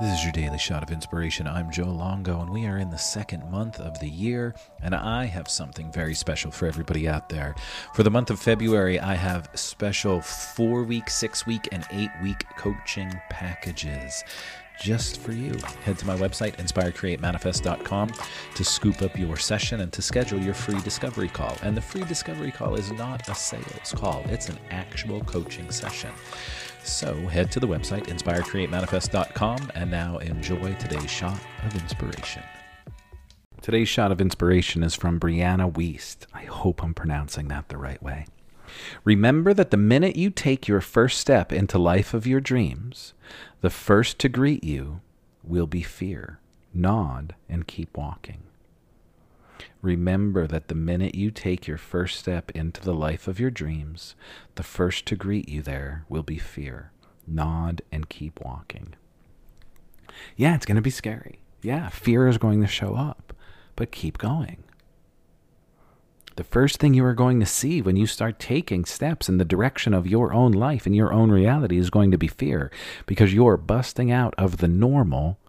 This is your daily shot of inspiration. I'm Joe Longo, and we are in the second month of the year, and I have something very special for everybody out there. For the month of February, I have special four week, six week, and eight week coaching packages just for you. Head to my website, inspirecreatemanifest.com, to scoop up your session and to schedule your free discovery call. And the free discovery call is not a sales call, it's an actual coaching session. So head to the website, inspirecreatemanifest.com, and now enjoy today's shot of inspiration. Today's shot of inspiration is from Brianna Wiest. I hope I'm pronouncing that the right way. Remember that the minute you take your first step into life of your dreams, the first to greet you will be fear. Nod and keep walking. Remember that the minute you take your first step into the life of your dreams, the first to greet you there will be fear. Nod and keep walking. Yeah, it's going to be scary. Yeah, fear is going to show up, but keep going. The first thing you are going to see when you start taking steps in the direction of your own life and your own reality is going to be fear because you're busting out of the normal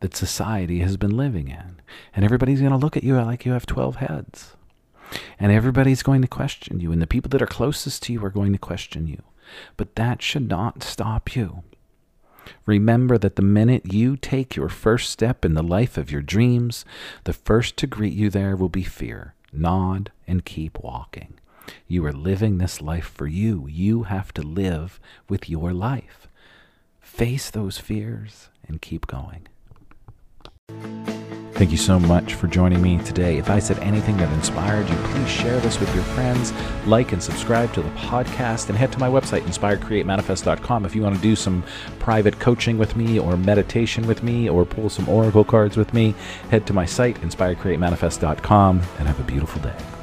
that society has been living in. And everybody's going to look at you like you have 12 heads. And everybody's going to question you. And the people that are closest to you are going to question you. But that should not stop you. Remember that the minute you take your first step in the life of your dreams, the first to greet you there will be fear nod, and keep walking. You are living this life for you. You have to live with your life. Face those fears and keep going. Thank you so much for joining me today. If I said anything that inspired you, please share this with your friends, like and subscribe to the podcast, and head to my website, inspirecreatemanifest.com, if you want to do some private coaching with me, or meditation with me, or pull some oracle cards with me. Head to my site, inspirecreatemanifest.com, and have a beautiful day.